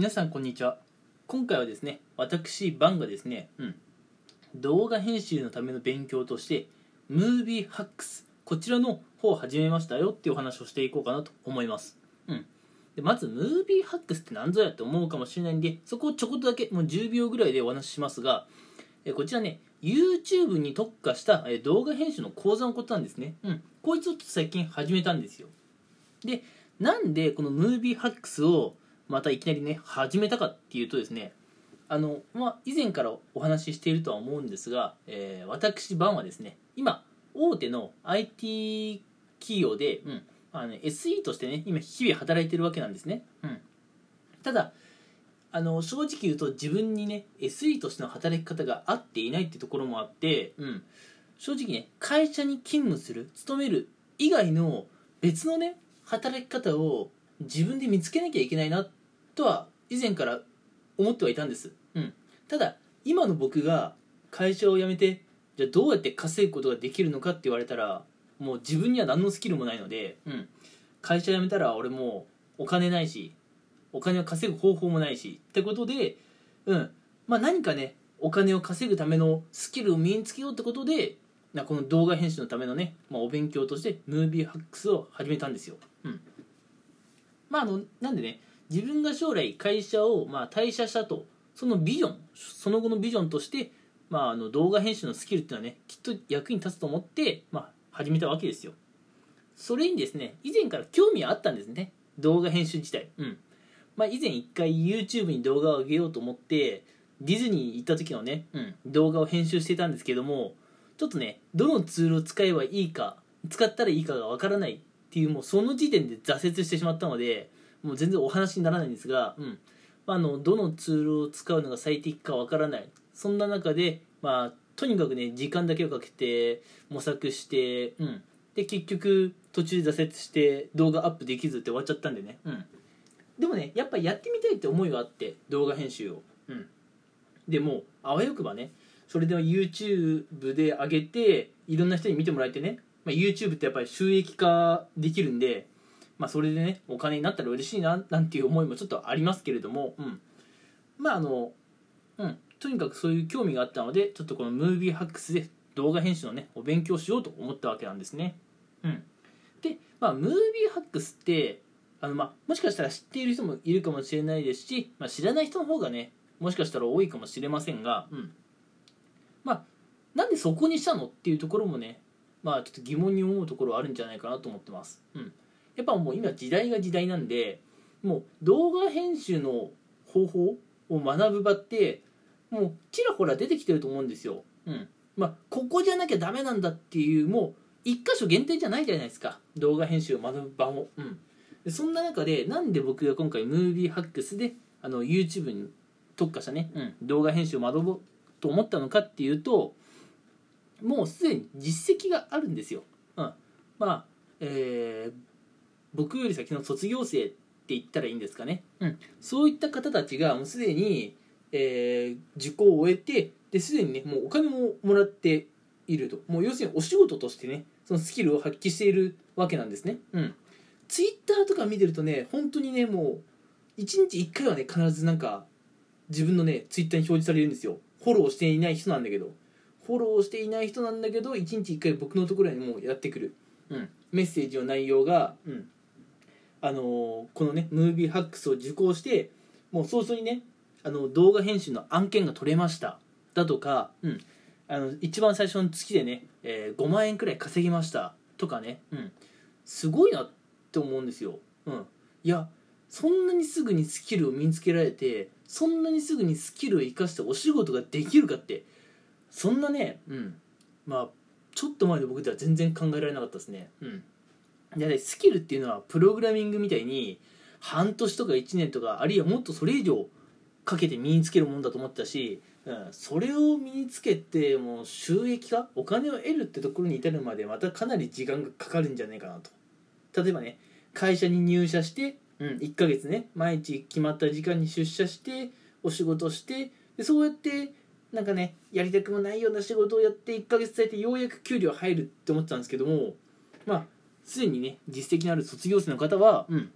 皆さんこんにちは。今回はですね私バンがですね、うん、動画編集のための勉強としてムービーハックスこちらの方を始めましたよっていうお話をしていこうかなと思います、うん、でまずムービーハックスって何ぞやって思うかもしれないんでそこをちょこっとだけもう10秒ぐらいでお話ししますがえこちらね YouTube に特化したえ動画編集の講座のことなんですね、うん、こいつをちょっと最近始めたんですよ。でなんでこのムービーハックスをまたいきなりね始めたかっていうとですねあの、まあ、以前からお話ししているとは思うんですが、えー私バンはですね今大手の IT 企業で、うんあの SE としてね今日々働いてるわけなんですね、うん、ただあの正直言うと自分にね SE としての働き方が合っていないってところもあって、うん、正直ね会社に勤務する勤める以外の別のね働き方を自分で見つけなきゃいけないなっとは以前から思ってはいたんです、うん、ただ今の僕が会社を辞めてじゃあどうやって稼ぐことができるのかって言われたらもう自分には何のスキルもないので、うん、会社辞めたら俺もうお金ないしお金を稼ぐ方法もないしってことで、うん。まあ、何かねお金を稼ぐためのスキルを身につけようってことでなこの動画編集のためのね、まあ、お勉強としてムービーハックスを始めたんですよ、うん、まああのなんでね自分が将来会社をまあ退社したとそのビジョンその後のビジョンとして、まあ、あの動画編集のスキルっていうのはねきっと役に立つと思って、まあ、始めたわけですよ。それにですね以前から興味はあったんですね。動画編集自体。うん。まあ以前一回 YouTube に動画を上げようと思ってディズニー行った時のね、うん、動画を編集してたんですけどもちょっとねどのツールを使えばいいか使ったらいいかがわからないっていうもうその時点で挫折してしまったのでもう全然お話にならないんですが、うん。まあ、あのどのツールを使うのが最適かわからない。そんな中で、まあ、とにかくね時間だけをかけて模索して、うん、で結局途中で挫折して動画アップできずって終わっちゃったんでね、うん、でもねやっぱやってみたいって思いがあって動画編集を、うん、でもあわよくばねそれでは YouTube で上げていろんな人に見てもらえてね、まあ、YouTube ってやっぱり収益化できるんで、まあ、それでねお金になったら嬉しいななんていう思いもちょっとありますけれども、うん、まああのうん。とにかくそういう興味があったのでちょっとこのムービーハックスで動画編集のねお勉強しようと思ったわけなんですね、うん、で、まあ、ムービーハックスってあの、まあ、もしかしたら知っている人もいるかもしれないですし、まあ、知らない人の方がねもしかしたら多いかもしれませんが、うん、まあなんでそこにしたのっていうところもねまあちょっと疑問に思うところはあるんじゃないかなと思ってます、うん、やっぱもう今時代が時代なんでもう動画編集の方法を学ぶ場ってもうちらほら出てきてると思うんですよ、うん。まあ、ここじゃなきゃダメなんだっていうもう一箇所限定じゃないじゃないですか。動画編集を学ぶ場も、うん、でそんな中でなんで僕が今回ムービーハックスであの YouTube に特化したね、うん、動画編集を学ぼうと思ったのかっていうともうすでに実績があるんですよ、うん、まあえー僕より先の卒業生って言ったらいいんですかね、うん、そういった方たちがもうすでに、えー受講を終えてですでにねもうお金ももらっていると。もう要するにお仕事としてねそのスキルを発揮しているわけなんですね。うん。ツイッターとか見てるとね本当にねもう1日1回はね必ずなんか自分のねツイッターに表示されるんですよ。フォローしていない人なんだけど。フォローしていない人なんだけど1日1回僕のところにもうやってくる、うん、メッセージの内容が、うんあのこのねムービーハックスを受講してもう早々にねあの動画編集の案件が取れました。だとか、うん、あの一番最初の月でね、えー5万円くらい稼ぎました。とかね、うん、すごいなって思うんですよ、うん、いやそんなにすぐにスキルを身につけられてそんなにすぐにスキルを生かしてお仕事ができるかってそんなね、うん、まあちょっと前で僕では全然考えられなかったですね、うん、でねスキルっていうのはプログラミングみたいに半年とか1年とかあるいはもっとそれ以上かけて身につけるもんだと思ったし、うん、それを身につけてもう収益化お金を得るってところに至るまでまたかなり時間がかかるんじゃないかなと。例えばね会社に入社して、うん、1ヶ月ね毎日決まった時間に出社してお仕事してでそうやってなんかねやりたくもないような仕事をやって1ヶ月経ってようやく給料入るって思ってたんですけどもまあすでにね実績のある卒業生の方は、うん、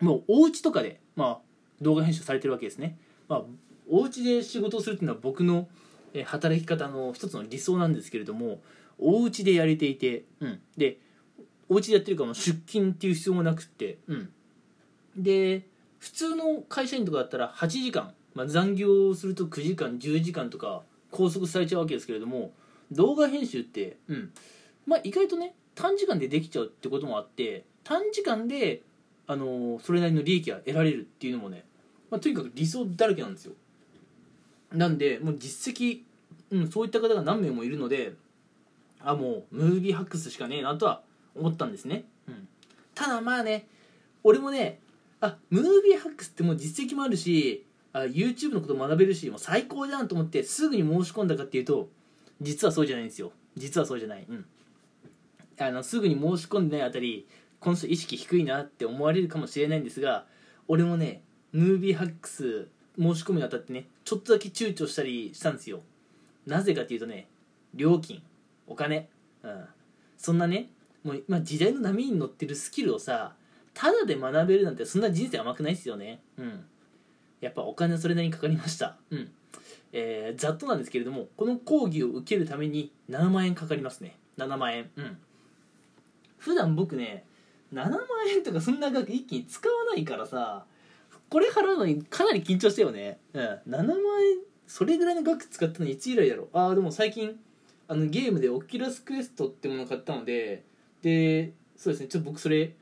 もうお家とかでまあ動画編集されてるわけですね、まあ、お家で仕事をするっていうのは僕のえ働き方の一つの理想なんですけれどもお家でやれていて、うん、でお家でやってるから出勤っていう必要もなくって、うん、で普通の会社員とかだったら8時間、まあ、残業すると9時間10時間とか拘束されちゃうわけですけれども動画編集って、うん、まあ意外とね短時間でできちゃうってこともあって短時間で、あのそれなりの利益が得られるっていうのもね、まあ、とにかく理想だらけなんですよ。なんでもう実績、うん、そういった方が何名もいるのであもうムービーハックスしかねえなとは思ったんですね、うん、ただまあね俺もねあムービーハックスってもう実績もあるしあ YouTube のこと学べるしもう最高じゃんと思ってすぐに申し込んだかっていうと実はそうじゃないんですよ。実はそうじゃない。うん。あのすぐに申し込んでないあたりこの人意識低いなって思われるかもしれないんですが俺もねムービーハックス申し込むにあたってねちょっとだけ躊躇したりしたんですよ。なぜかっていうとね料金お金。うん。そんなねもう今時代の波に乗ってるスキルをさただで学べるなんてそんな人生甘くないっすよね。うん。やっぱお金それなりにかかりました。うん。えー、ざっとなんですけれどもこの講義を受けるために7万円かかりますね。7万円。うん。普段僕ね7万円とかそんな額一気に使わないからさこれ払うのにかなり緊張したよね。うん。7万円それぐらいの額使ったのいつ以来だろ。うああでも最近あのゲームで Oculus Quest ってもの買ったのででそうですね。ちょっと僕それ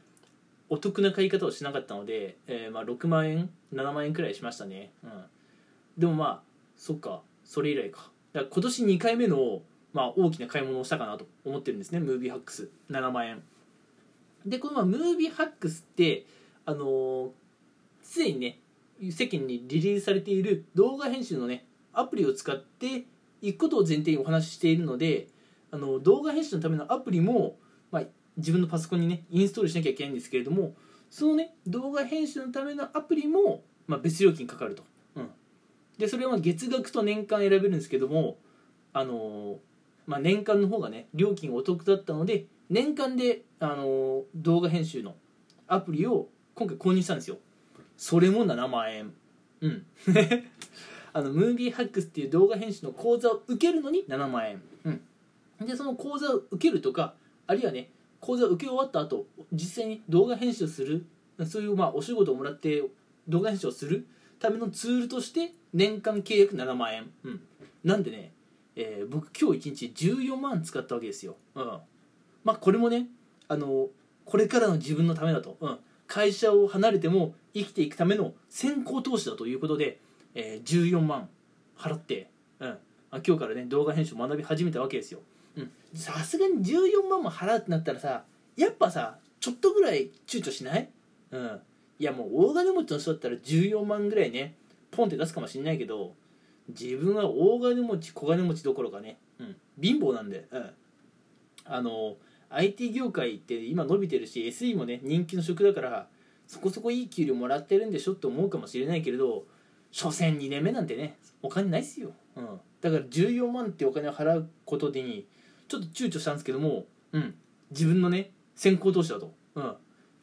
お得な買い方をしなかったので、えー、まあ6万円7万円くらいしましたね。うん。でもまあそっか。それ以来か。だから今年2回目の、まあ、大きな買い物をしたかなと思ってるんですね。 Movie Hacks。7万円。でこのまあ Movie Hacks ってあのす、でにね世間にリリースされている動画編集のねアプリを使っていくことを前提にお話ししているのであの動画編集のためのアプリも、まあ、自分のパソコンにねインストールしなきゃいけないんですけれどもそのね動画編集のためのアプリも、まあ、別料金かかると、うん、でそれは月額と年間選べるんですけどもあのまあ、年間の方がね料金お得だったので年間で、あの動画編集のアプリを今回購入したんですよ。それも7万円。うん。あのムービーハックスっていう動画編集の講座を受けるのに7万円、うん、でその講座を受けるとかあるいはね講座を受け終わった後実際に動画編集するそういうまあお仕事をもらって動画編集をするためのツールとして年間契約7万円、うん、なんでね、えー、僕今日1日14万使ったわけですよ、うん、まあこれもねあのこれからの自分のためだと、うん、会社を離れても生きていくための先行投資だということでえー、14万払って、うん、あ今日からね動画編集を学び始めたわけですよ。さすがに14万も払うってなったらさやっぱさちょっとぐらい躊躇しない？うん。いやもう大金持ちの人だったら14万ぐらいねポンって出すかもしんないけど自分は大金持ち小金持ちどころかね、うん、貧乏なんで、うん、あの IT 業界って今伸びてるし SE もね人気の職だからそこそこいい給料もらってるんでしょって思うかもしれないけれど所詮2年目なんてねお金ないっすよ、うん、だから14万ってお金を払うことにちょっと躊躇したんですけども、うん、自分のね先行投資だと、うん、やっ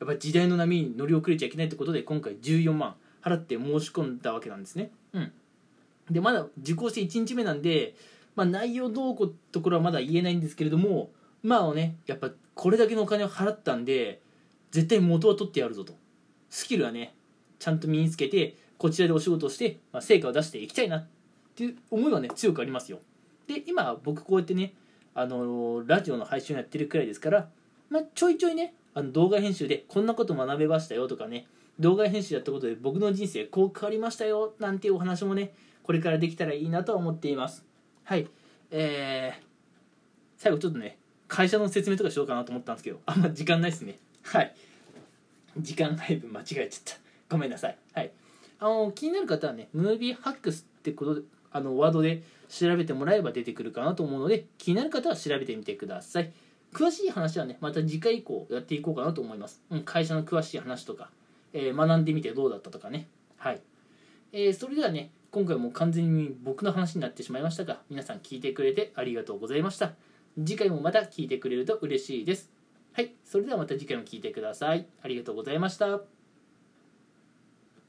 ぱり時代の波に乗り遅れちゃいけないってことで今回14万払って申し込んだわけなんですね、うん、でまだ受講して1日目なんで、まあ、内容どうこところはまだ言えないんですけれどもまあねやっぱこれだけのお金を払ったんで絶対元は取ってやるぞと。スキルはねちゃんと身につけてこちらでお仕事をして、まあ、成果を出していきたいなっていう思いはね強くありますよ。で今僕こうやってねあのラジオの配信をやってるくらいですから、まあ、ちょいちょいねあの動画編集でこんなこと学べましたよとかね動画編集やったことで僕の人生こう変わりましたよなんていうお話もねこれからできたらいいなと思っています。はい。えー、最後ちょっとね会社の説明とかしようかなと思ったんですけどあんま時間ないですね。はい。時間配分間違えちゃった。ごめんなさい。はい。あの気になる方はねムービーハックスってことであのワードで調べてもらえば出てくるかなと思うので気になる方は調べてみてください。詳しい話はねまた次回以降やっていこうかなと思います、うん、会社の詳しい話とか、えー、学んでみてどうだったとかね。はい、えー、それではね今回も完全に僕の話になってしまいましたが皆さん聞いてくれてありがとうございました。次回もまた聞いてくれると嬉しいです。はいそれではまた次回も聞いてください。ありがとうございました。